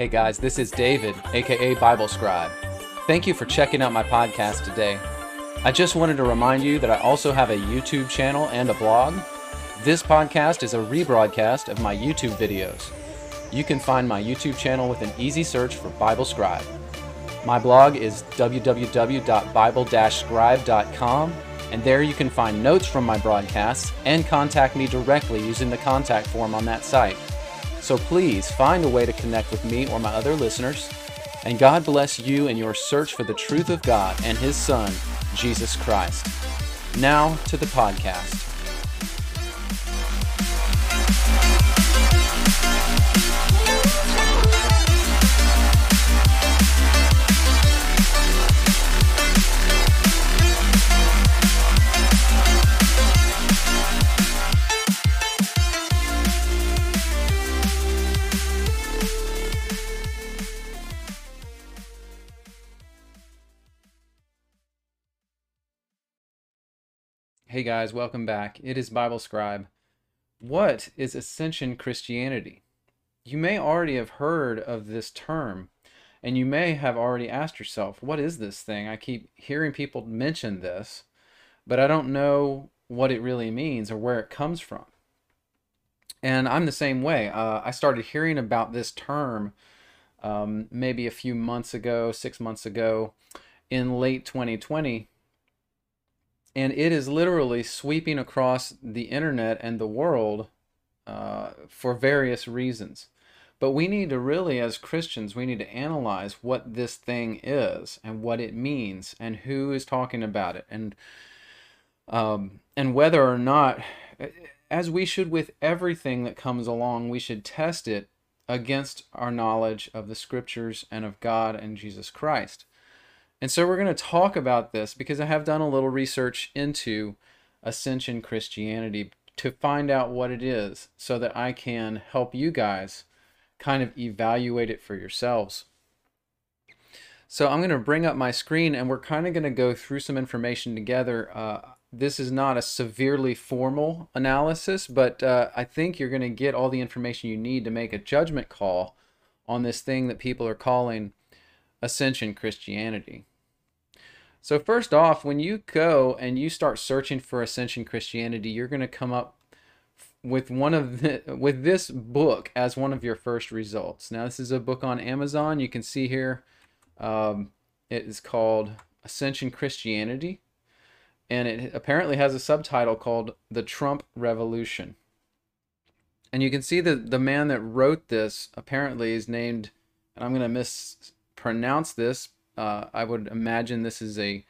Hey guys, this is David, aka Bible Scribe. Thank you for checking out my podcast today. I just wanted to remind you that I also have a YouTube channel and a blog. This podcast is a rebroadcast of my YouTube videos. You can find my YouTube channel with an easy search for Bible Scribe. My blog is www.bible-scribe.com, and there you can find notes from my broadcasts and contact me directly using the contact form on that site. So please find a way to connect with me or my other listeners, and God bless you in your search for the truth of God and His Son, Jesus Christ. Now to the podcast. Hey guys, welcome back. It is Bible Scribe. What is Ascension Christianity? You may already have heard of this term, and you may have already asked yourself, what is this thing? I keep hearing people mention this, but I don't know what it really means or where it comes from. And I'm the same way. Uh, I started hearing about this term um, maybe a few months ago, six months ago, in late 2020 and it is literally sweeping across the internet and the world uh, for various reasons. But we need to really, as Christians, we need to analyze what this thing is and what it means and who is talking about it and um, and whether or not, as we should with everything that comes along, we should test it against our knowledge of the Scriptures and of God and Jesus Christ. And so we're going to talk about this because I have done a little research into Ascension Christianity to find out what it is so that I can help you guys kind of evaluate it for yourselves. So I'm going to bring up my screen and we're kind of going to go through some information together. Uh, this is not a severely formal analysis, but uh, I think you're going to get all the information you need to make a judgment call on this thing that people are calling Ascension Christianity. So first off, when you go and you start searching for Ascension Christianity, you're going to come up with one of the, with this book as one of your first results. Now this is a book on Amazon. You can see here um, it is called Ascension Christianity, and it apparently has a subtitle called The Trump Revolution. And you can see that the man that wrote this apparently is named, and I'm going to mispronounce this, uh, I would imagine this is a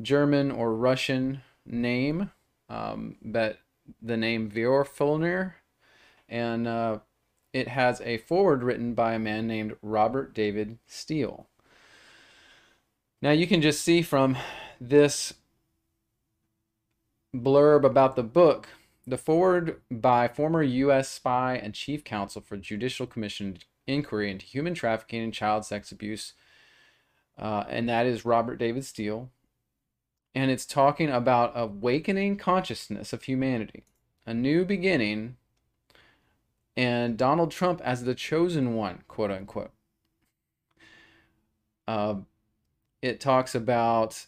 German or Russian name, um, but the name Vorfölner, and uh, it has a forward written by a man named Robert David Steele. Now you can just see from this blurb about the book, the forward by former U.S. spy and chief counsel for Judicial Commission inquiry into human trafficking and child sex abuse uh, and that is Robert David Steele. And it's talking about awakening consciousness of humanity, a new beginning, and Donald Trump as the chosen one, quote unquote. Uh, it talks about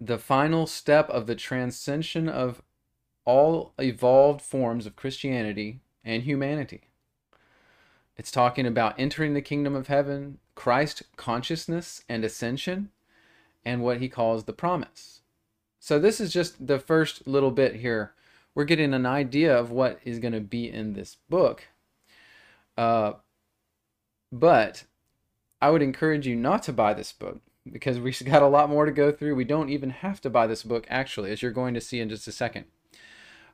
the final step of the transcension of all evolved forms of Christianity and humanity. It's talking about entering the kingdom of heaven, Christ consciousness and ascension, and what he calls the promise. So, this is just the first little bit here. We're getting an idea of what is going to be in this book. Uh, but I would encourage you not to buy this book because we've got a lot more to go through. We don't even have to buy this book, actually, as you're going to see in just a second.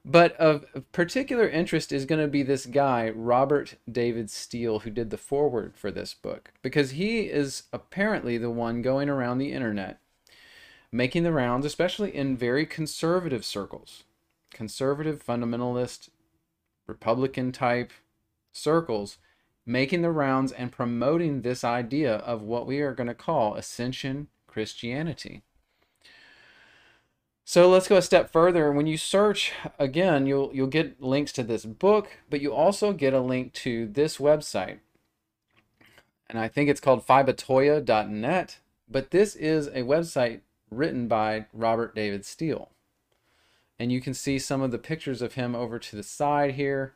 But of particular interest is going to be this guy, Robert David Steele, who did the foreword for this book, because he is apparently the one going around the internet making the rounds, especially in very conservative circles, conservative, fundamentalist, Republican type circles, making the rounds and promoting this idea of what we are going to call ascension Christianity. So let's go a step further. When you search again, you'll you'll get links to this book, but you also get a link to this website. and I think it's called phibetaiota.net. But this is a website written by Robert David Steele. And you can see some of the pictures of him over to the side here.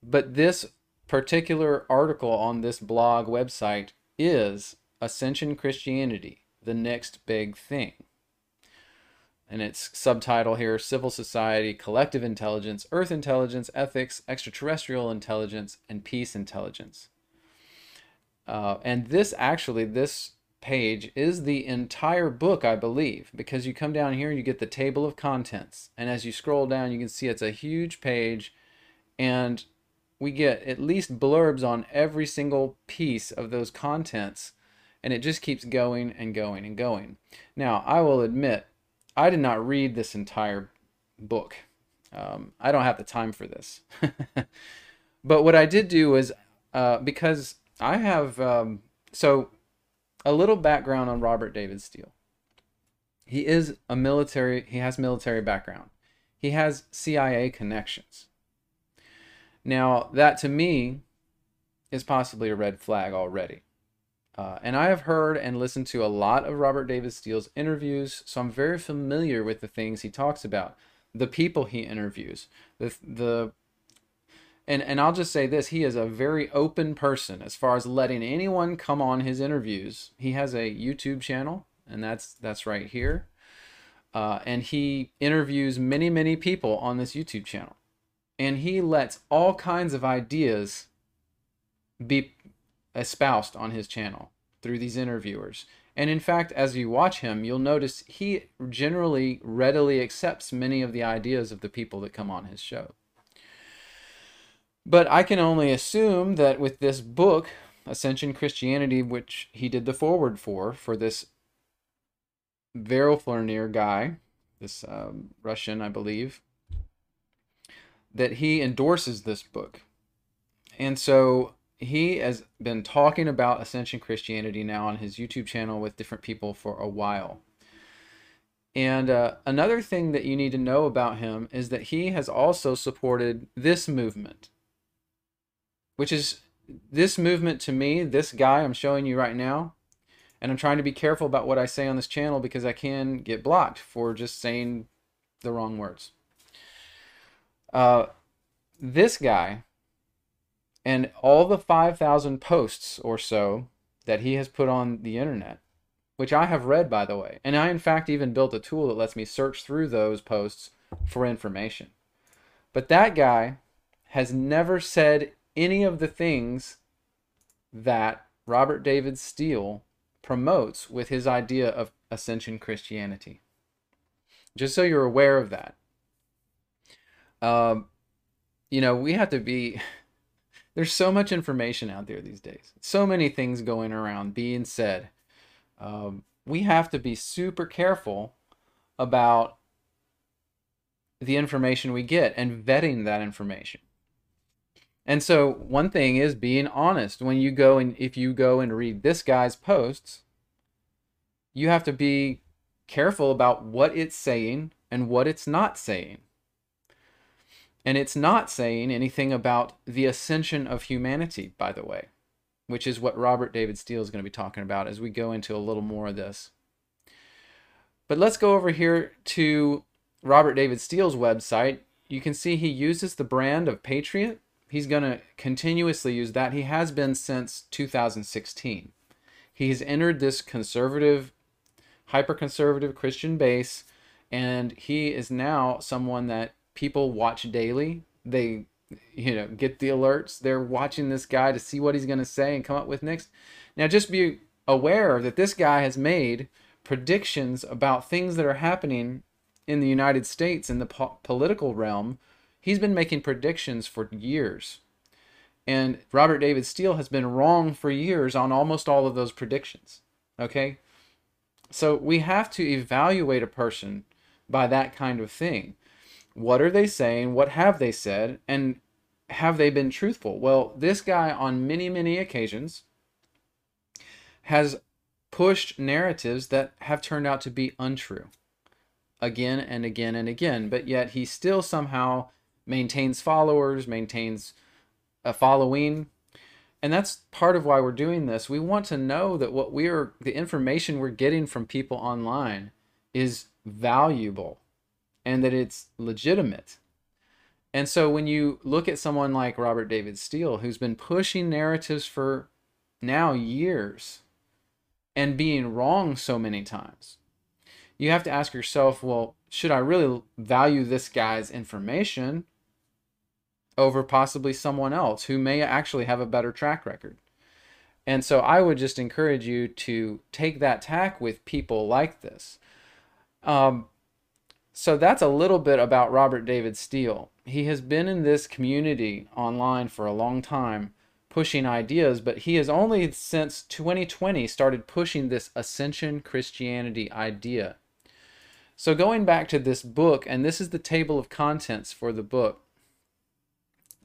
But this particular article on this blog website is Ascension Christianity, the next big thing. And its subtitle here Civil Society, Collective Intelligence, Earth Intelligence, Ethics, Extraterrestrial Intelligence, and Peace Intelligence. Uh, and this actually, this page is the entire book, I believe, because you come down here and you get the table of contents. And as you scroll down, you can see it's a huge page. And we get at least blurbs on every single piece of those contents. And it just keeps going and going and going. Now, I will admit, I did not read this entire book. Um, I don't have the time for this. but what I did do was uh, because I have, um, so a little background on Robert David Steele. He is a military, he has military background. He has CIA connections. Now, that to me is possibly a red flag already. Uh, and I have heard and listened to a lot of Robert David Steele's interviews, so I'm very familiar with the things he talks about, the people he interviews, the the and and I'll just say this: he is a very open person as far as letting anyone come on his interviews. He has a YouTube channel, and that's that's right here, uh, and he interviews many many people on this YouTube channel, and he lets all kinds of ideas be espoused on his channel through these interviewers. And in fact, as you watch him, you'll notice he generally readily accepts many of the ideas of the people that come on his show. But I can only assume that with this book, Ascension Christianity, which he did the forward for, for this Veroflernir guy, this um, Russian, I believe, that he endorses this book. And so he has been talking about Ascension Christianity now on his YouTube channel with different people for a while. And uh, another thing that you need to know about him is that he has also supported this movement, which is this movement to me, this guy I'm showing you right now. And I'm trying to be careful about what I say on this channel because I can get blocked for just saying the wrong words. Uh, this guy and all the 5,000 posts or so that he has put on the internet, which I have read, by the way. And I, in fact, even built a tool that lets me search through those posts for information. But that guy has never said any of the things that Robert David Steele promotes with his idea of ascension Christianity. Just so you're aware of that. Um, you know, we have to be there's so much information out there these days. So many things going around being said. Um, we have to be super careful about the information we get and vetting that information. And so one thing is being honest. When you go and if you go and read this guy's posts, you have to be careful about what it's saying and what it's not saying. And it's not saying anything about the ascension of humanity, by the way, which is what Robert David Steele is going to be talking about as we go into a little more of this. But let's go over here to Robert David Steele's website. You can see he uses the brand of Patriot. He's going to continuously use that. He has been since 2016. He's entered this conservative, hyper conservative Christian base, and he is now someone that people watch daily. They, you know, get the alerts. They're watching this guy to see what he's going to say and come up with next. Now, just be aware that this guy has made predictions about things that are happening in the United States in the po- political realm. He's been making predictions for years. And Robert David Steele has been wrong for years on almost all of those predictions. Okay? So we have to evaluate a person by that kind of thing. What are they saying? What have they said? And have they been truthful? Well, this guy, on many, many occasions, has pushed narratives that have turned out to be untrue again and again and again, but yet he still somehow maintains followers, maintains a following. And that's part of why we're doing this. We want to know that what we are, the information we're getting from people online is valuable and that it's legitimate. And so when you look at someone like Robert David Steele, who's been pushing narratives for now years and being wrong so many times, you have to ask yourself, well, should I really value this guy's information over possibly someone else who may actually have a better track record? And so I would just encourage you to take that tack with people like this. Um, so that's a little bit about Robert David Steele. He has been in this community online for a long time pushing ideas, but he has only since 2020 started pushing this ascension Christianity idea. So going back to this book, and this is the table of contents for the book.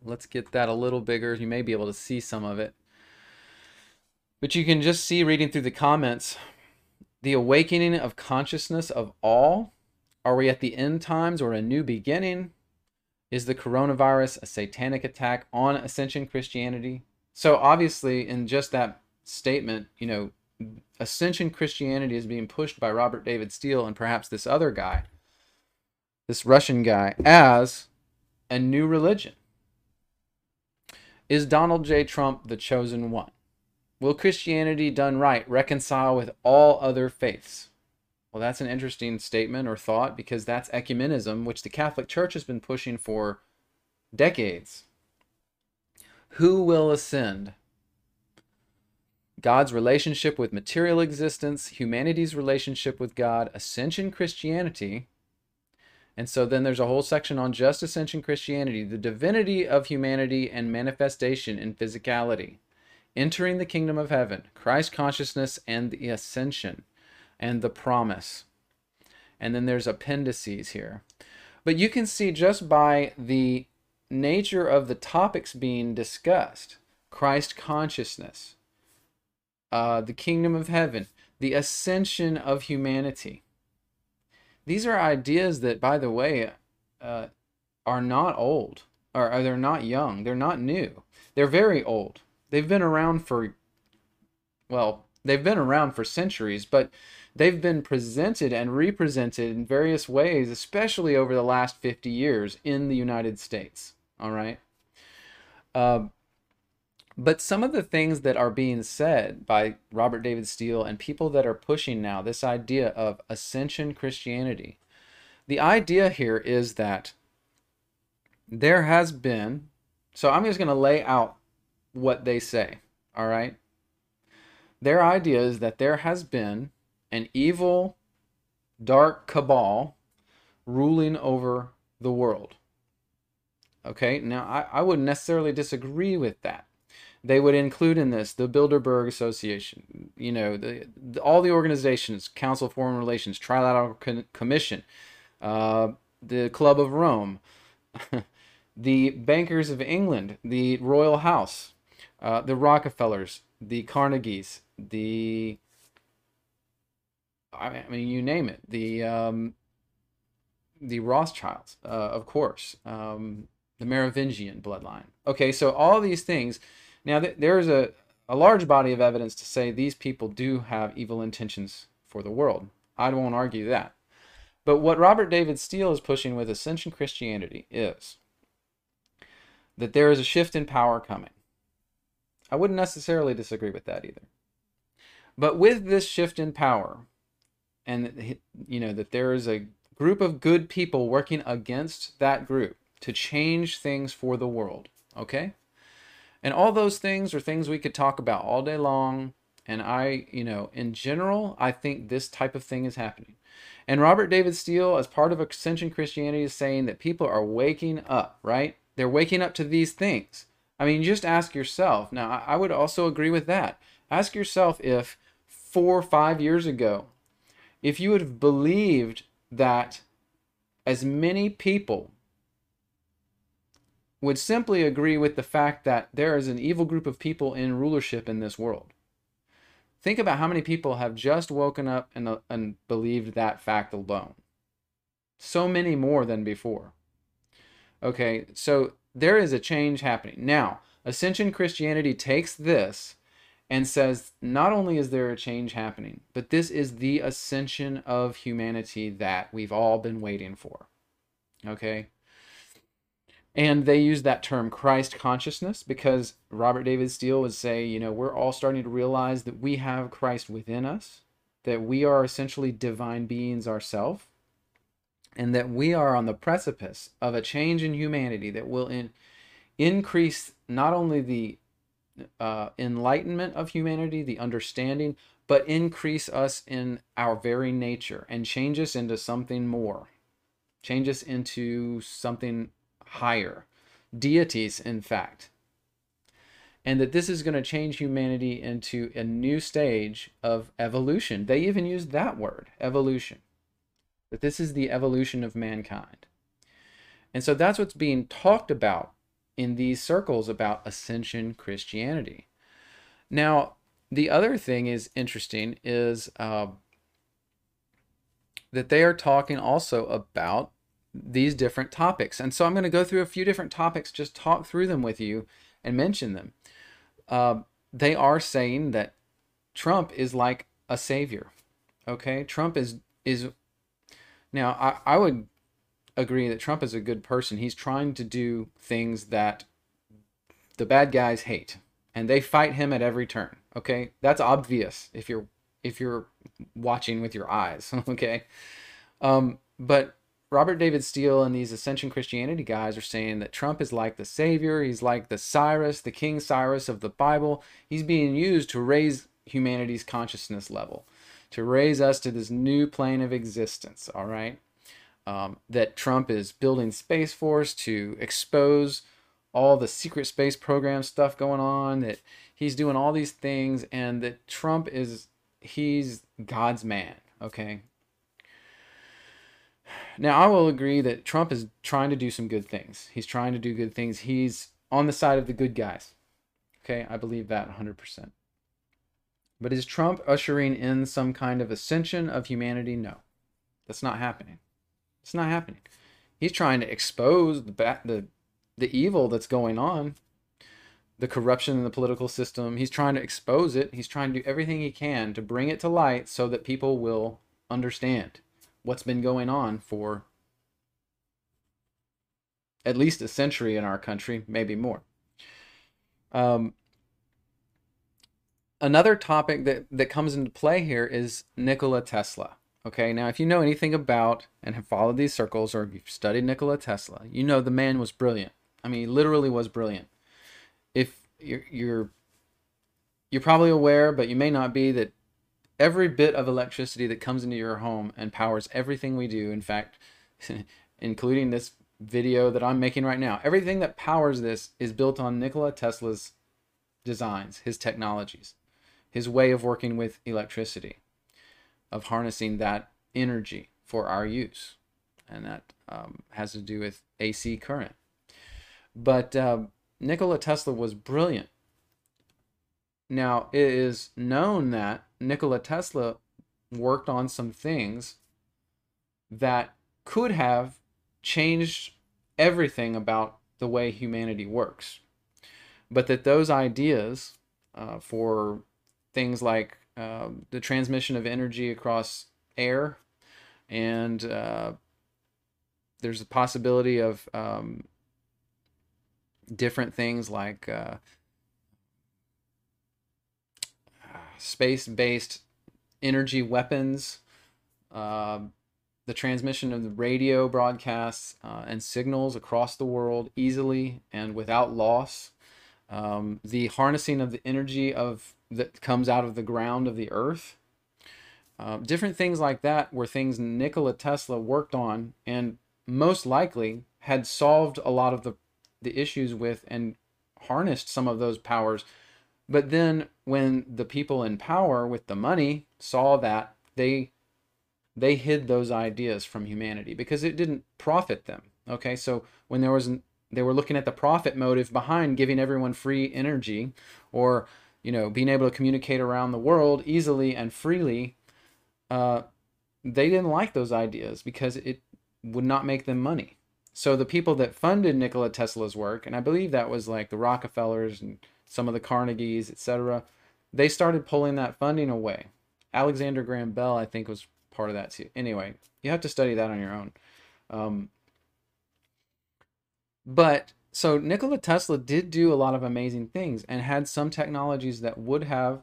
Let's get that a little bigger. You may be able to see some of it. But you can just see reading through the comments the awakening of consciousness of all. Are we at the end times or a new beginning? Is the coronavirus a satanic attack on ascension Christianity? So, obviously, in just that statement, you know, ascension Christianity is being pushed by Robert David Steele and perhaps this other guy, this Russian guy, as a new religion. Is Donald J. Trump the chosen one? Will Christianity done right reconcile with all other faiths? Well, that's an interesting statement or thought because that's ecumenism, which the Catholic Church has been pushing for decades. Who will ascend? God's relationship with material existence, humanity's relationship with God, ascension Christianity. And so then there's a whole section on just ascension Christianity, the divinity of humanity and manifestation in physicality, entering the kingdom of heaven, Christ consciousness and the ascension and the promise. And then there's appendices here. But you can see just by the nature of the topics being discussed Christ consciousness, uh, the kingdom of heaven, the ascension of humanity. These are ideas that, by the way, uh, are not old, or, or they're not young, they're not new. They're very old. They've been around for, well, they've been around for centuries, but they've been presented and represented in various ways, especially over the last 50 years in the United States. All right. Uh, but some of the things that are being said by Robert David Steele and people that are pushing now this idea of ascension Christianity, the idea here is that there has been, so I'm just going to lay out what they say, all right? Their idea is that there has been an evil, dark cabal ruling over the world. Okay, now I, I wouldn't necessarily disagree with that they would include in this the Bilderberg Association, you know, the, the all the organizations, Council of Foreign Relations, Trilateral Con- Commission, uh, the Club of Rome, the Bankers of England, the Royal House, uh, the Rockefellers, the Carnegies, the I mean, you name it, the um, the Rothschilds, uh, of course, um, the Merovingian bloodline. Okay, so all these things now, th- there is a, a large body of evidence to say these people do have evil intentions for the world. I won't argue that. But what Robert David Steele is pushing with Ascension Christianity is that there is a shift in power coming. I wouldn't necessarily disagree with that either. But with this shift in power, and you know that there is a group of good people working against that group to change things for the world, okay? And all those things are things we could talk about all day long. And I, you know, in general, I think this type of thing is happening. And Robert David Steele, as part of Ascension Christianity, is saying that people are waking up, right? They're waking up to these things. I mean, just ask yourself. Now, I would also agree with that. Ask yourself if four or five years ago, if you would have believed that as many people would simply agree with the fact that there is an evil group of people in rulership in this world. Think about how many people have just woken up and, uh, and believed that fact alone. So many more than before. Okay, so there is a change happening. Now, Ascension Christianity takes this and says not only is there a change happening, but this is the ascension of humanity that we've all been waiting for. Okay? And they use that term Christ consciousness because Robert David Steele would say, you know, we're all starting to realize that we have Christ within us, that we are essentially divine beings ourselves, and that we are on the precipice of a change in humanity that will in, increase not only the uh, enlightenment of humanity, the understanding, but increase us in our very nature and change us into something more, change us into something higher, deities, in fact. And that this is going to change humanity into a new stage of evolution. They even use that word, evolution. That this is the evolution of mankind. And so that's what's being talked about in these circles about ascension Christianity. Now, the other thing is interesting is uh, that they are talking also about these different topics. And so I'm going to go through a few different topics, just talk through them with you and mention them. Uh, they are saying that Trump is like a savior. Okay, Trump is is now I, I would agree that Trump is a good person. He's trying to do things that the bad guys hate, and they fight him at every turn. Okay, that's obvious if you're if you're watching with your eyes. Okay, um, but Robert David Steele and these Ascension Christianity guys are saying that Trump is like the savior. He's like the Cyrus, the King Cyrus of the Bible. He's being used to raise humanity's consciousness level, to raise us to this new plane of existence. All right um, that Trump is building Space Force to expose all the secret space program stuff going on, that he's doing all these things, and that Trump is, he's God's man, okay? Now, I will agree that Trump is trying to do some good things. He's trying to do good things. He's on the side of the good guys. Okay, I believe that 100%. But is Trump ushering in some kind of ascension of humanity? No, that's not happening. It's not happening. He's trying to expose the the the evil that's going on, the corruption in the political system. He's trying to expose it. He's trying to do everything he can to bring it to light so that people will understand what's been going on for at least a century in our country, maybe more. Um, another topic that, that comes into play here is Nikola Tesla. Okay, now if you know anything about and have followed these circles or you've studied Nikola Tesla, you know the man was brilliant. I mean, he literally was brilliant. If you're, you're you're probably aware, but you may not be that every bit of electricity that comes into your home and powers everything we do, in fact, including this video that I'm making right now, everything that powers this is built on Nikola Tesla's designs, his technologies, his way of working with electricity of harnessing that energy for our use. And that um, has to do with AC current. But uh, Nikola Tesla was brilliant. Now, it is known that Nikola Tesla worked on some things that could have changed everything about the way humanity works. But that those ideas uh, for things like um, the transmission of energy across air, and uh, there's a possibility of um, different things like uh, space-based energy weapons, uh, the transmission of the radio broadcasts uh, and signals across the world easily and without loss. Um, the harnessing of the energy of that comes out of the ground of the earth. Uh, different things like that were things Nikola Tesla worked on and most likely had solved a lot of the, the issues with and harnessed some of those powers. But then when the people in power with the money saw that, they they hid those ideas from humanity because it didn't profit them. Okay, so when there was they were looking at the profit motive behind giving everyone free energy or you know, being able to communicate around the world easily and freely, uh, they didn't like those ideas because it would not make them money. so the people that funded Nikola Tesla's work, and I believe that was like the Rockefellers and some of the Carnegies, etc., they started pulling that funding away. Alexander Graham Bell, I think, was part of that too. Anyway, you have to study that on your own. Um, but so Nikola Tesla did do a lot of amazing things and had some technologies that would have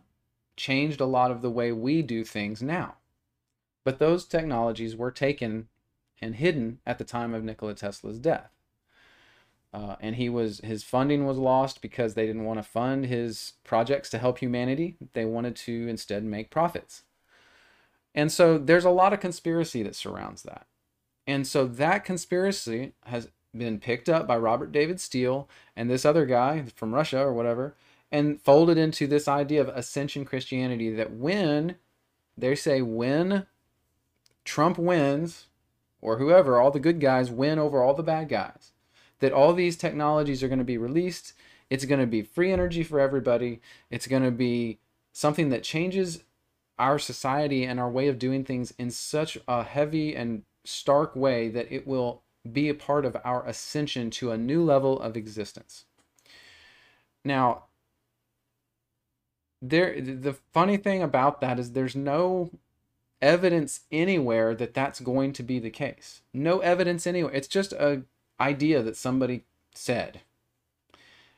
changed a lot of the way we do things now. But those technologies were taken and hidden at the time of Nikola Tesla's death. Uh, and he was his funding was lost because they didn't want to fund his projects to help humanity. They wanted to instead make profits. And so there's a lot of conspiracy that surrounds that. And so that conspiracy has been picked up by Robert David Steele and this other guy from Russia or whatever, and folded into this idea of ascension Christianity that when they say when Trump wins, or whoever, all the good guys win over all the bad guys, that all these technologies are going to be released. It's going to be free energy for everybody. It's going to be something that changes our society and our way of doing things in such a heavy and stark way that it will be a part of our ascension to a new level of existence. Now, there the funny thing about that is there's no evidence anywhere that that's going to be the case. No evidence anywhere. It's just a idea that somebody said.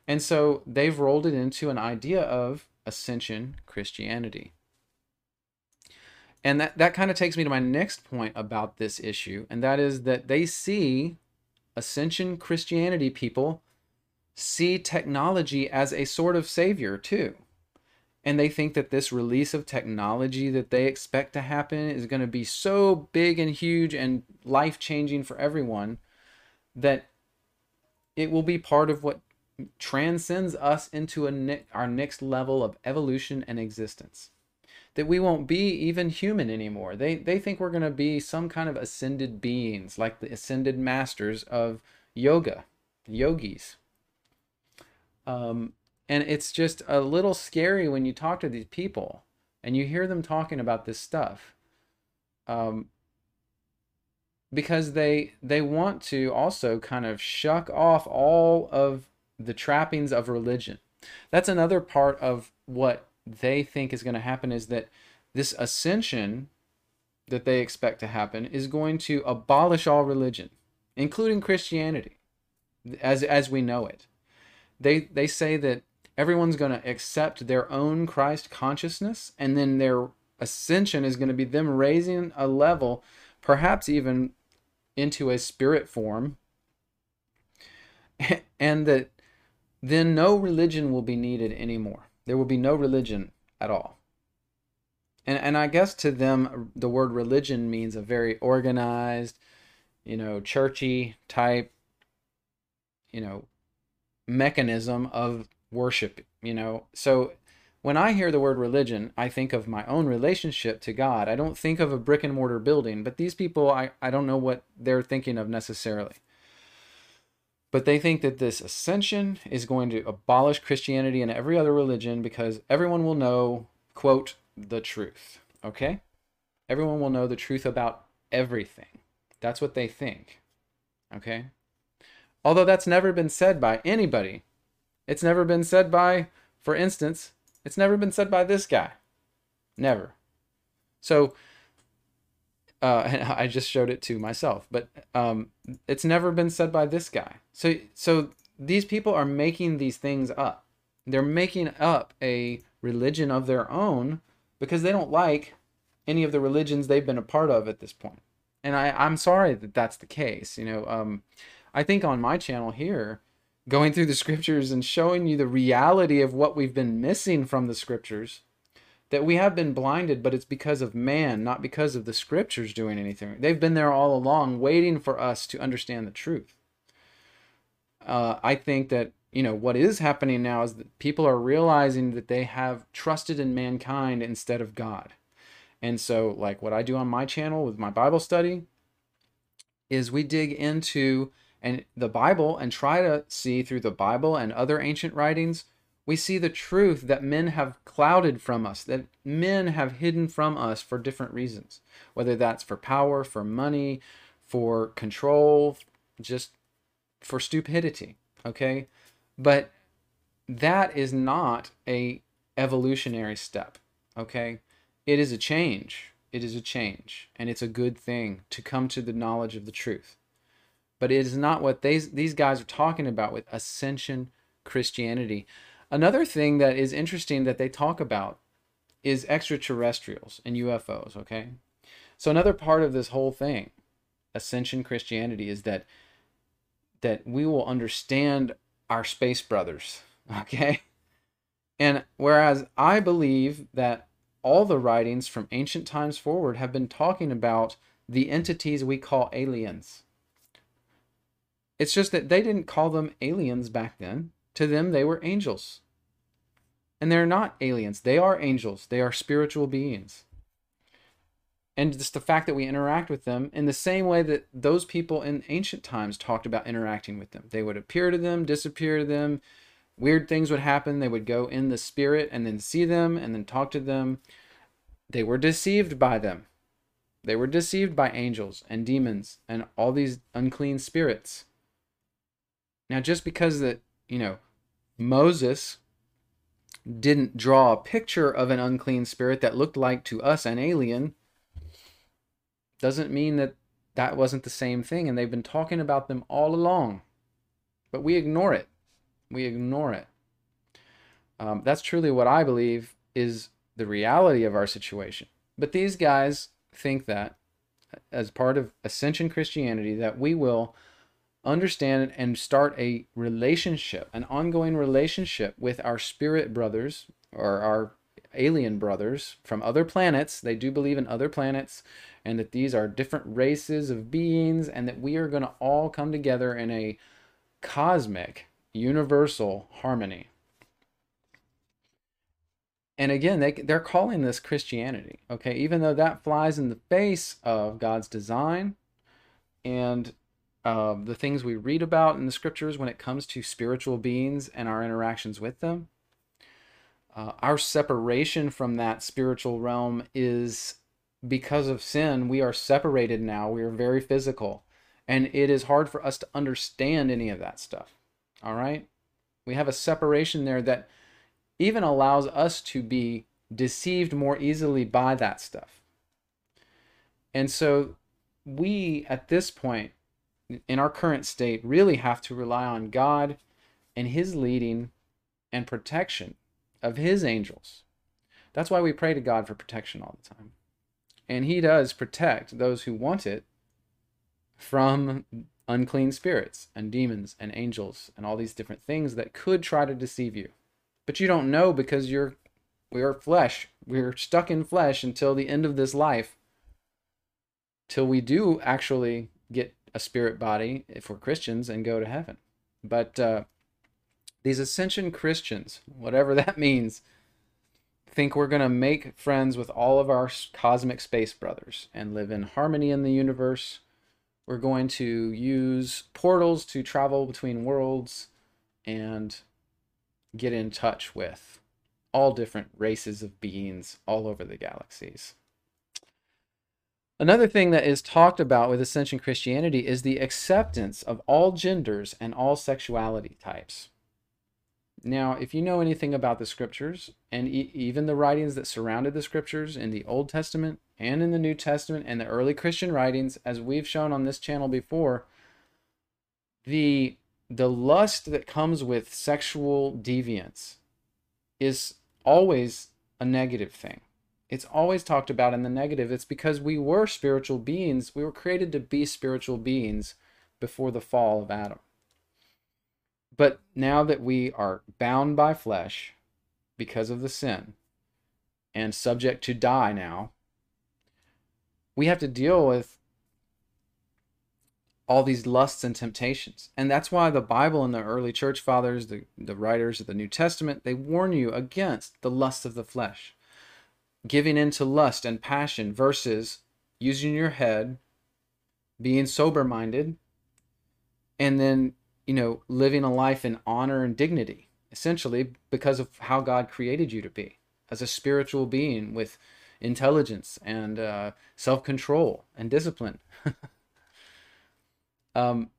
And so they've rolled it into an idea of ascension Christianity. And that, that kind of takes me to my next point about this issue, and that is that they see ascension Christianity people see technology as a sort of savior too. And they think that this release of technology that they expect to happen is going to be so big and huge and life changing for everyone that it will be part of what transcends us into a ne- our next level of evolution and existence that we won't be even human anymore. They they think we're going to be some kind of ascended beings, like the ascended masters of yoga, yogis. Um, and it's just a little scary when you talk to these people and you hear them talking about this stuff. Um, because they they want to also kind of shuck off all of the trappings of religion. That's another part of what they think is going to happen is that this ascension that they expect to happen is going to abolish all religion, including Christianity, as as we know it. They they say that everyone's going to accept their own Christ consciousness, and then their ascension is going to be them raising a level, perhaps even into a spirit form, and that then no religion will be needed anymore. There will be no religion at all. And, and I guess to them, the word religion means a very organized, you know, churchy type, you know, mechanism of worship, you know. So when I hear the word religion, I think of my own relationship to God. I don't think of a brick and mortar building, but these people, I, I don't know what they're thinking of necessarily. But they think that this ascension is going to abolish Christianity and every other religion because everyone will know, quote, the truth. Okay? Everyone will know the truth about everything. That's what they think. Okay? Although that's never been said by anybody. It's never been said by, for instance, it's never been said by this guy. Never. So uh, I just showed it to myself, but um, it's never been said by this guy. So, so these people are making these things up. They're making up a religion of their own because they don't like any of the religions they've been a part of at this point. And I, I'm sorry that that's the case. You know, um, I think on my channel here, going through the scriptures and showing you the reality of what we've been missing from the scriptures that we have been blinded, but it's because of man, not because of the scriptures doing anything. They've been there all along, waiting for us to understand the truth. Uh, I think that you know what is happening now is that people are realizing that they have trusted in mankind instead of God. And so, like what I do on my channel with my Bible study, is we dig into and the Bible and try to see through the Bible and other ancient writings we see the truth that men have clouded from us, that men have hidden from us for different reasons, whether that's for power, for money, for control, just for stupidity, okay? But that is not a evolutionary step, okay? It is a change. It is a change, and it's a good thing to come to the knowledge of the truth. But it is not what they, these guys are talking about with ascension Christianity. Another thing that is interesting that they talk about is extraterrestrials and UFOs, okay? So another part of this whole thing, ascension Christianity, is that that we will understand our space brothers, okay? And whereas I believe that all the writings from ancient times forward have been talking about the entities we call aliens. It's just that they didn't call them aliens back then. To them, they were angels. And they're not aliens, they are angels, they are spiritual beings. And just the fact that we interact with them in the same way that those people in ancient times talked about interacting with them. They would appear to them, disappear to them, weird things would happen. They would go in the spirit and then see them and then talk to them. They were deceived by them. They were deceived by angels and demons and all these unclean spirits. Now, just because that, you know, Moses didn't draw a picture of an unclean spirit that looked like to us an alien doesn't mean that that wasn't the same thing and they've been talking about them all along. But we ignore it. We ignore it. Um, that's truly what i believe is the reality of our situation. But these guys think that as part of ascension christianity that we will understand and start a relationship, an ongoing relationship with our spirit brothers or our alien brothers from other planets. They do believe in other planets and that these are different races of beings and that we are going to all come together in a cosmic, universal harmony. And again, they, they're calling this Christianity, okay? Even though that flies in the face of God's design and uh, the things we read about in the scriptures when it comes to spiritual beings and our interactions with them. Uh, our separation from that spiritual realm is because of sin. We are separated now. We are very physical. And it is hard for us to understand any of that stuff. All right? We have a separation there that even allows us to be deceived more easily by that stuff. And so we, at this point, in our current state really have to rely on God and His leading and protection of His angels. That's why we pray to God for protection all the time. And He does protect those who want it from unclean spirits and demons and angels and all these different things that could try to deceive you. But you don't know because you're we are flesh. We're stuck in flesh until the end of this life. Till we do actually get a spirit body if we're Christians and go to heaven. But uh, these ascension Christians, whatever that means, think we're going to make friends with all of our cosmic space brothers and live in harmony in the universe. We're going to use portals to travel between worlds and get in touch with all different races of beings all over the galaxies. Another thing that is talked about with Ascension Christianity is the acceptance of all genders and all sexuality types. Now, if you know anything about the scriptures and e- even the writings that surrounded the scriptures in the Old Testament and in the New Testament and the early Christian writings, as we've shown on this channel before, the the lust that comes with sexual deviance is always a negative thing it's always talked about in the negative. It's because we were spiritual beings. We were created to be spiritual beings before the fall of Adam. But now that we are bound by flesh because of the sin and subject to die now, we have to deal with all these lusts and temptations. And that's why the Bible and the early church fathers, the, the writers of the New Testament, they warn you against the lust of the flesh giving into lust and passion versus using your head, being sober minded, and then, you know, living a life in honor and dignity, essentially because of how God created you to be as a spiritual being with intelligence and uh, self control and discipline. um,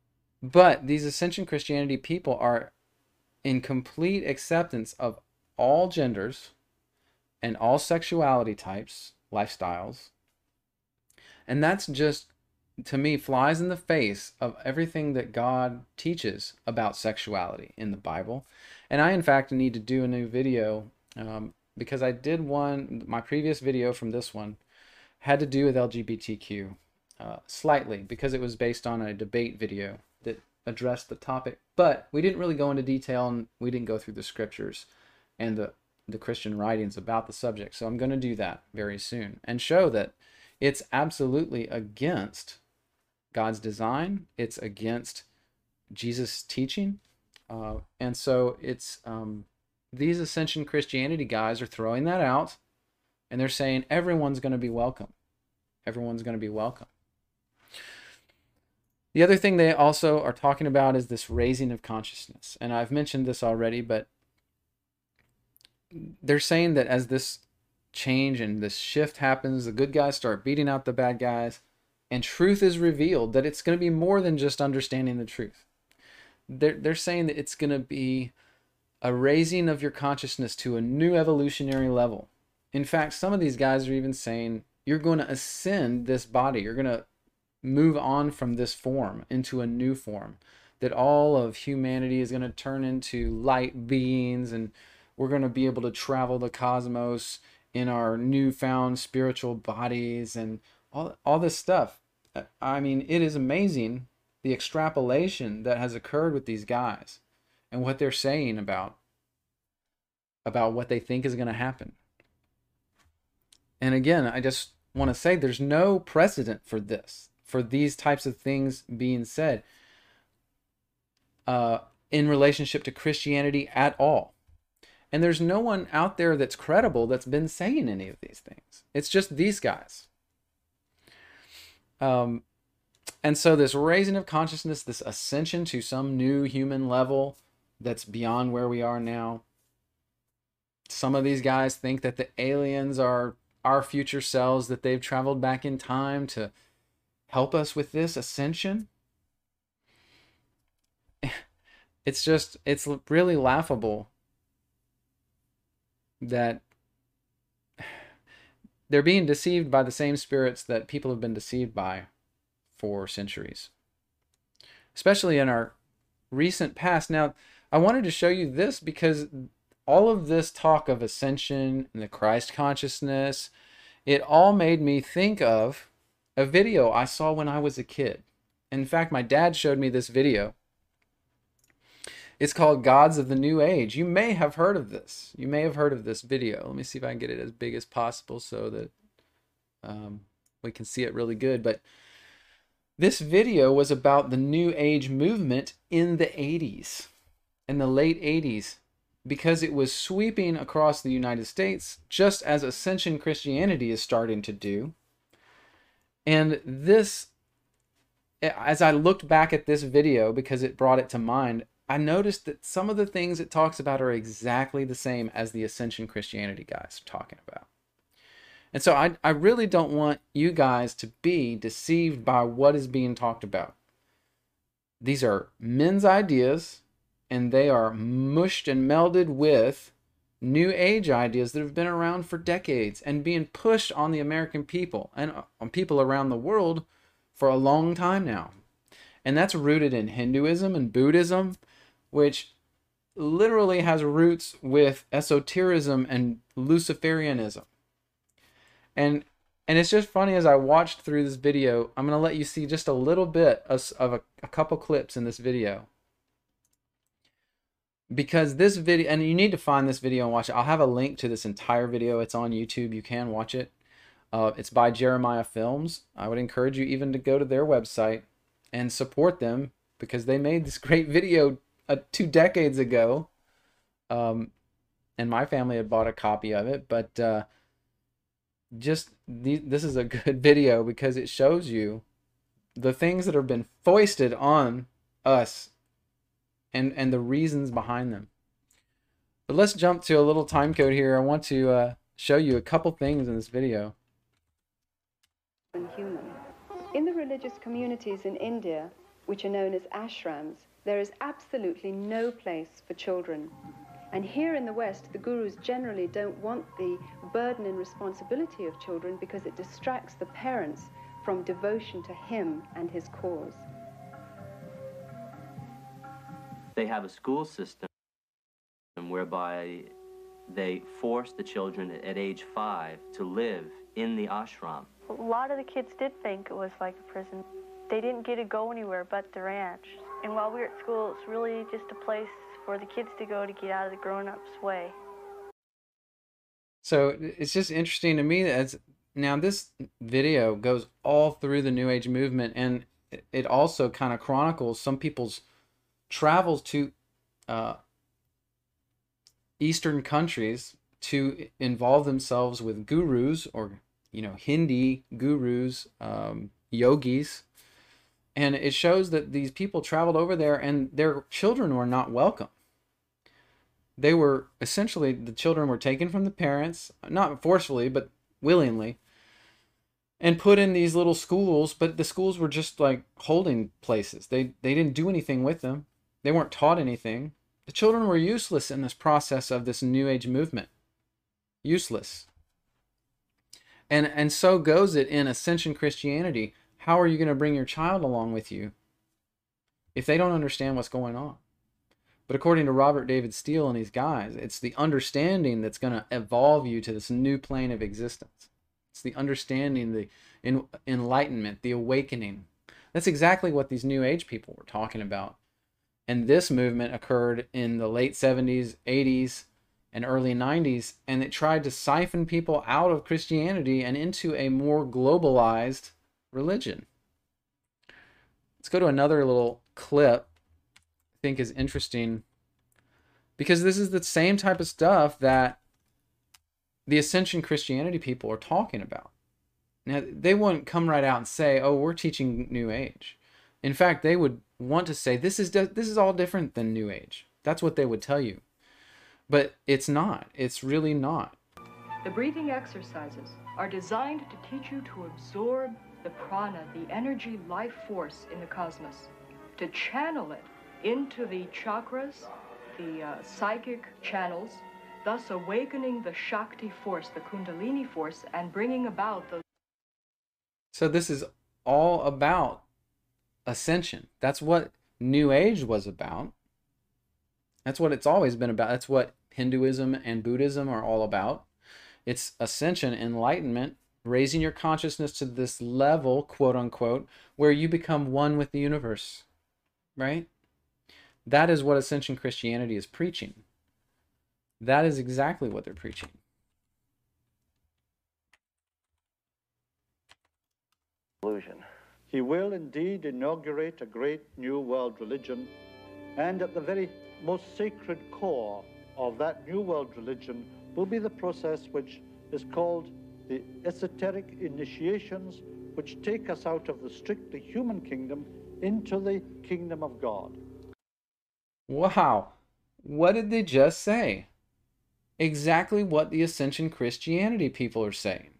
But these Ascension Christianity people are in complete acceptance of all genders and all sexuality types, lifestyles. And that's just, to me, flies in the face of everything that God teaches about sexuality in the Bible. And I, in fact, need to do a new video um, because I did one, my previous video from this one had to do with LGBTQ uh, slightly because it was based on a debate video that addressed the topic. But we didn't really go into detail and we didn't go through the scriptures and the, the Christian writings about the subject. So I'm going to do that very soon and show that it's absolutely against God's design, it's against Jesus' teaching. Uh, and so it's um, these Ascension Christianity guys are throwing that out and they're saying everyone's going to be welcome. Everyone's going to be welcome. The other thing they also are talking about is this raising of consciousness. And I've mentioned this already, but they're saying that as this change and this shift happens, the good guys start beating out the bad guys, and truth is revealed, that it's going to be more than just understanding the truth. They're, they're saying that it's going to be a raising of your consciousness to a new evolutionary level. In fact, some of these guys are even saying you're going to ascend this body. You're going to move on from this form into a new form. That all of humanity is going to turn into light beings and we're going to be able to travel the cosmos in our newfound spiritual bodies and all, all this stuff. I mean, it is amazing the extrapolation that has occurred with these guys and what they're saying about about what they think is going to happen. And again, I just want to say there's no precedent for this, for these types of things being said uh, in relationship to Christianity at all. And there's no one out there that's credible that's been saying any of these things. It's just these guys. Um, and so, this raising of consciousness, this ascension to some new human level that's beyond where we are now. Some of these guys think that the aliens are our future selves, that they've traveled back in time to help us with this ascension. It's just, it's really laughable that they're being deceived by the same spirits that people have been deceived by for centuries, especially in our recent past. Now, I wanted to show you this because all of this talk of ascension and the Christ consciousness, it all made me think of a video I saw when I was a kid. In fact, my dad showed me this video. It's called Gods of the New Age. You may have heard of this. You may have heard of this video. Let me see if I can get it as big as possible so that um, we can see it really good. But this video was about the New Age movement in the 80s, in the late 80s because it was sweeping across the United States, just as Ascension Christianity is starting to do. And this, as I looked back at this video because it brought it to mind, I noticed that some of the things it talks about are exactly the same as the Ascension Christianity guys are talking about. And so I, I really don't want you guys to be deceived by what is being talked about. These are men's ideas and they are mushed and melded with new age ideas that have been around for decades and being pushed on the American people and on people around the world for a long time now. And that's rooted in Hinduism and Buddhism, which literally has roots with esotericism and Luciferianism. And and it's just funny as I watched through this video, I'm going to let you see just a little bit of, of a, a couple clips in this video. Because this video and you need to find this video and watch it. I'll have a link to this entire video. It's on youtube. You can watch it. Uh, it's by jeremiah films. I would encourage you even to go to their website and support them because they made this great video uh, two decades ago um, and my family had bought a copy of it but uh, just the, this is a good video because it shows you the things that have been foisted on us and and the reasons behind them. But let's jump to a little time code here. I want to uh, show you a couple things in this video. Human. In the religious communities in India, which are known as ashrams, there is absolutely no place for children. And here in the West, the gurus generally don't want the burden and responsibility of children because it distracts the parents from devotion to him and his cause. They have a school system whereby they force the children at age five to live in the ashram. A lot of the kids did think it was like a prison. They didn't get to go anywhere but the ranch. And while we're at school, it's really just a place for the kids to go to get out of the grown-ups' way. So it's just interesting to me that now this video goes all through the New Age movement, and it also kind of chronicles some people's travels to uh, Eastern countries to involve themselves with gurus or you know Hindi gurus, um, yogis, and it shows that these people traveled over there and their children were not welcome. They were essentially the children were taken from the parents, not forcefully but willingly, and put in these little schools. But the schools were just like holding places. They they didn't do anything with them. They weren't taught anything. The children were useless in this process of this New Age movement. Useless. And, and so goes it in Ascension Christianity. How are you going to bring your child along with you if they don't understand what's going on? But according to Robert David Steele and these guys, it's the understanding that's going to evolve you to this new plane of existence. It's the understanding, the enlightenment, the awakening. That's exactly what these New Age people were talking about and this movement occurred in the late 70s, 80s, and early 90s, and it tried to siphon people out of Christianity and into a more globalized religion. Let's go to another little clip I think is interesting because this is the same type of stuff that the Ascension Christianity people are talking about. Now, they wouldn't come right out and say, oh, we're teaching New Age. In fact, they would want to say this is this is all different than New Age. That's what they would tell you. But it's not. It's really not. The breathing exercises are designed to teach you to absorb the prana, the energy life force in the cosmos, to channel it into the chakras, the uh, psychic channels, thus awakening the Shakti force, the Kundalini force, and bringing about the. So, this is all about ascension. That's what New Age was about. That's what it's always been about. That's what Hinduism and Buddhism are all about. It's ascension, enlightenment, raising your consciousness to this level, quote unquote, where you become one with the universe. Right? That is what Ascension Christianity is preaching. That is exactly what they're preaching. Illusion. He will indeed inaugurate a great new world religion, and at the very most sacred core of that new world religion will be the process which is called the esoteric initiations, which take us out of the strictly human kingdom into the kingdom of God. Wow. What did they just say? Exactly what the Ascension Christianity people are saying.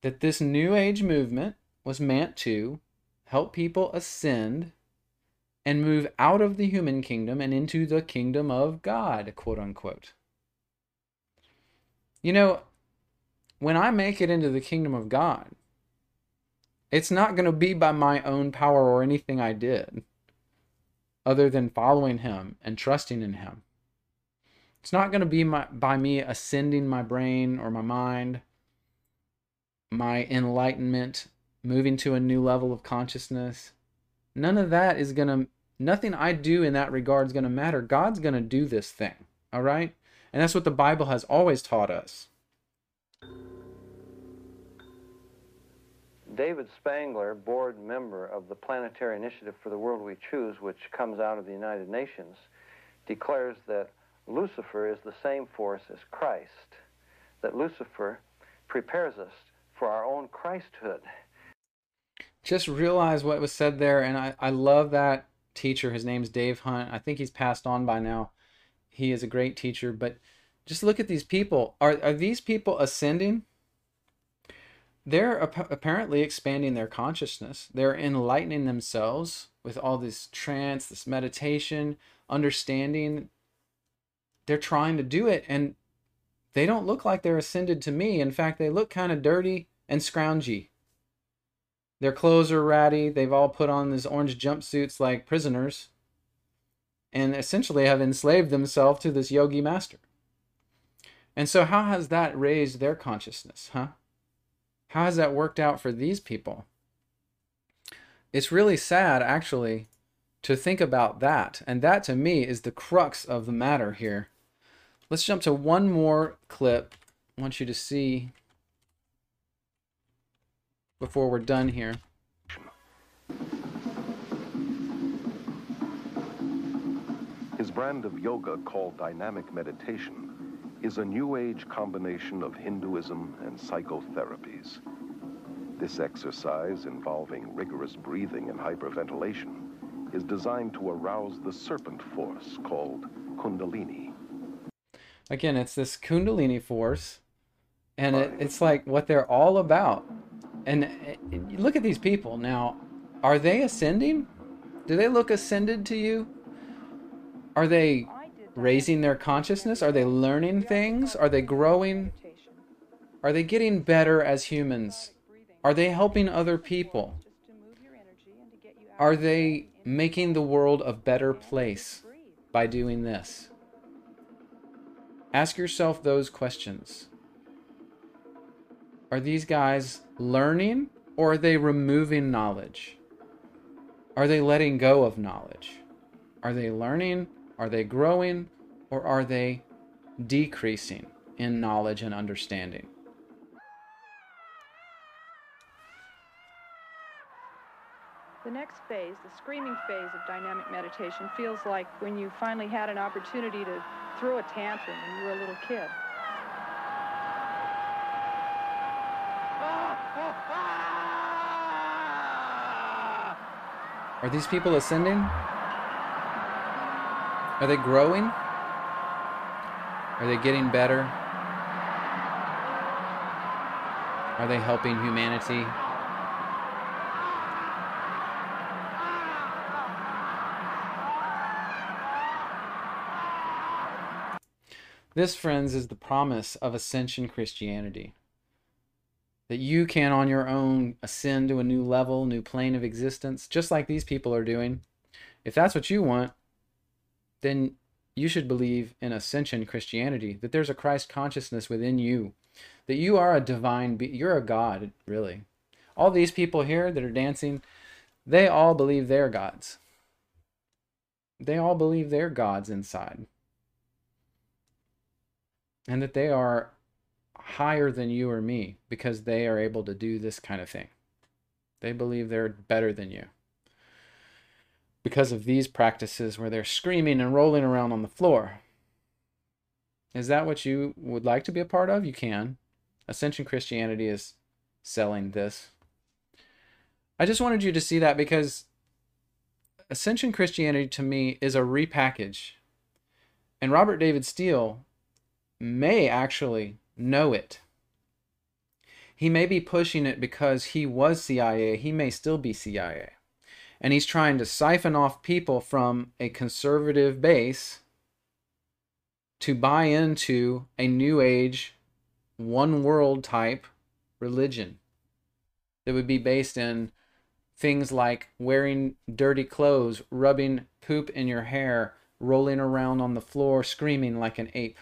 That this New Age movement was meant to help people ascend and move out of the human kingdom and into the kingdom of God, quote unquote. You know, when I make it into the kingdom of God, it's not going to be by my own power or anything I did other than following Him and trusting in Him. It's not going to be my, by me ascending my brain or my mind, my enlightenment, moving to a new level of consciousness. None of that is going to, nothing I do in that regard is going to matter. God's going to do this thing. All right? And that's what the Bible has always taught us. David Spangler, board member of the Planetary Initiative for the World We Choose, which comes out of the United Nations, declares that Lucifer is the same force as Christ, that Lucifer prepares us for our own Christhood just realize what was said there. And I, I love that teacher. His name's Dave Hunt. I think he's passed on by now. He is a great teacher. But just look at these people. Are, are these people ascending? They're ap- apparently expanding their consciousness. They're enlightening themselves with all this trance, this meditation, understanding. They're trying to do it, and they don't look like they're ascended to me. In fact, they look kind of dirty and scroungy. Their clothes are ratty. They've all put on these orange jumpsuits like prisoners and essentially have enslaved themselves to this yogi master. And so, how has that raised their consciousness, huh? How has that worked out for these people? It's really sad, actually, to think about that. And that, to me, is the crux of the matter here. Let's jump to one more clip. I want you to see before we're done here. His brand of yoga, called dynamic meditation, is a new age combination of Hinduism and psychotherapies. This exercise, involving rigorous breathing and hyperventilation, is designed to arouse the serpent force called Kundalini. Again, it's this Kundalini force, and it, it's like what they're all about. And it, it- look at these people now. Are they ascending? Do they look ascended to you? Are they raising their consciousness? Are they learning things? Are they growing? Are they getting better as humans? Are they helping other people? Are they making the world a better place by doing this? Ask yourself those questions. Are these guys learning or are they removing knowledge? Are they letting go of knowledge? Are they learning? Are they growing? Or are they decreasing in knowledge and understanding? The next phase, the screaming phase of dynamic meditation, feels like when you finally had an opportunity to throw a tantrum when you were a little kid. Are these people ascending? Are they growing? Are they getting better? Are they helping humanity? This, friends, is the promise of ascension Christianity. That you can, on your own, ascend to a new level, new plane of existence, just like these people are doing. If that's what you want, then you should believe in ascension Christianity, that there's a Christ consciousness within you, that you are a divine, be- you're a God, really. All these people here that are dancing, they all believe they're gods. They all believe they're gods inside. And that they are higher than you or me because they are able to do this kind of thing. They believe they're better than you because of these practices where they're screaming and rolling around on the floor. Is that what you would like to be a part of? You can. Ascension Christianity is selling this. I just wanted you to see that because Ascension Christianity to me is a repackage. And Robert David Steele may actually know it. He may be pushing it because he was CIA. He may still be CIA and he's trying to siphon off people from a conservative base to buy into a new age one world type religion that would be based in things like wearing dirty clothes, rubbing poop in your hair, rolling around on the floor screaming like an ape.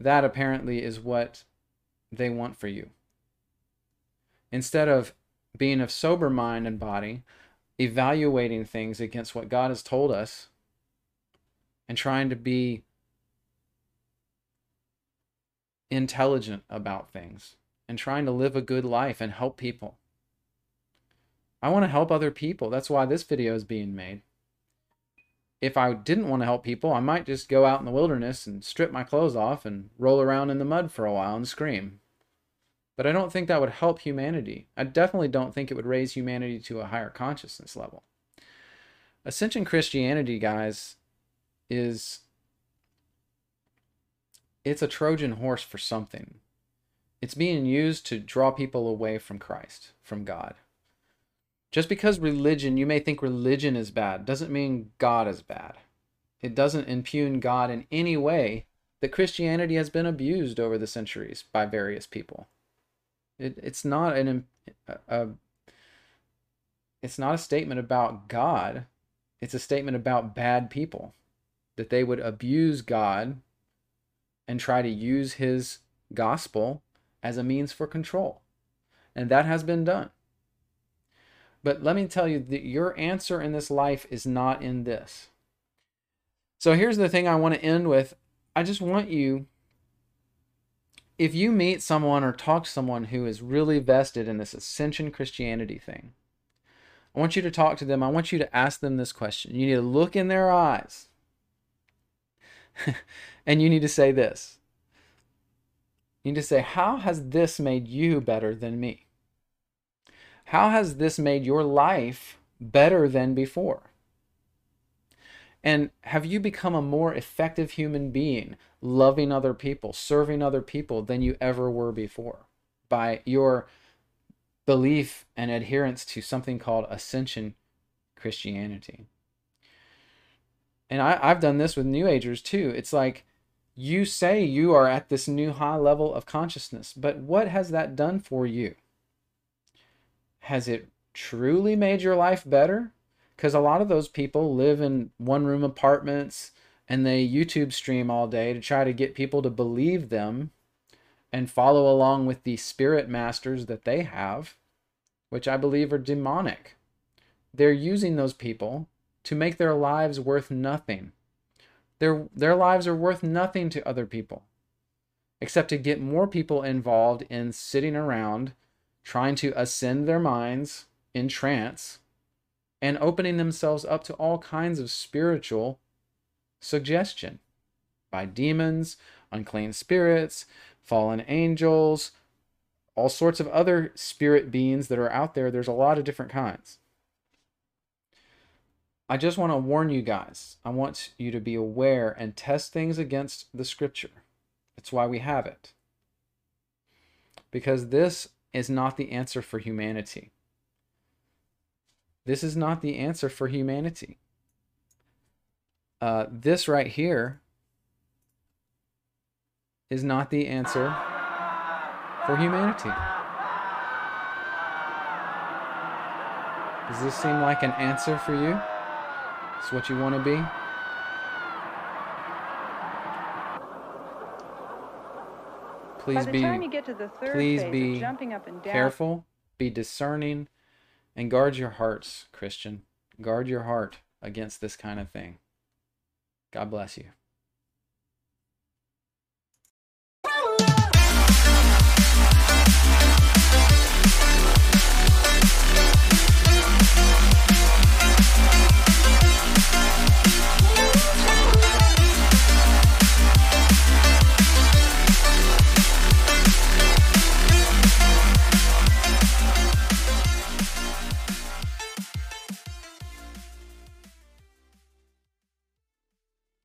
That apparently is what they want for you. Instead of being of sober mind and body, evaluating things against what God has told us, and trying to be intelligent about things and trying to live a good life and help people. I want to help other people. That's why this video is being made. If I didn't want to help people, I might just go out in the wilderness and strip my clothes off and roll around in the mud for a while and scream. But I don't think that would help humanity. I definitely don't think it would raise humanity to a higher consciousness level. Ascension Christianity, guys, is it's a Trojan horse for something. It's being used to draw people away from Christ, from God. Just because religion, you may think religion is bad, doesn't mean God is bad. It doesn't impugn God in any way that Christianity has been abused over the centuries by various people. It, it's not an a, a, it's not a statement about God. It's a statement about bad people that they would abuse God and try to use his gospel as a means for control. And that has been done. But let me tell you that your answer in this life is not in this. So here's the thing I want to end with. I just want you, if you meet someone or talk to someone who is really vested in this ascension Christianity thing, I want you to talk to them. I want you to ask them this question. You need to look in their eyes and you need to say this. You need to say, How has this made you better than me? How has this made your life better than before? And have you become a more effective human being, loving other people, serving other people than you ever were before by your belief and adherence to something called ascension Christianity? And I, I've done this with New Agers too. It's like you say you are at this new high level of consciousness, but what has that done for you? Has it truly made your life better? Because a lot of those people live in one room apartments and they YouTube stream all day to try to get people to believe them and follow along with the spirit masters that they have, which I believe are demonic. They're using those people to make their lives worth nothing. Their, their lives are worth nothing to other people, except to get more people involved in sitting around trying to ascend their minds in trance and opening themselves up to all kinds of spiritual suggestion by demons, unclean spirits, fallen angels, all sorts of other spirit beings that are out there. There's a lot of different kinds. I just want to warn you guys. I want you to be aware and test things against the scripture. That's why we have it. Because this is not the answer for humanity. This is not the answer for humanity. Uh, this right here is not the answer for humanity. Does this seem like an answer for you? It's what you want to be? Please be, please be careful, be discerning, and guard your hearts, Christian. Guard your heart against this kind of thing. God bless you.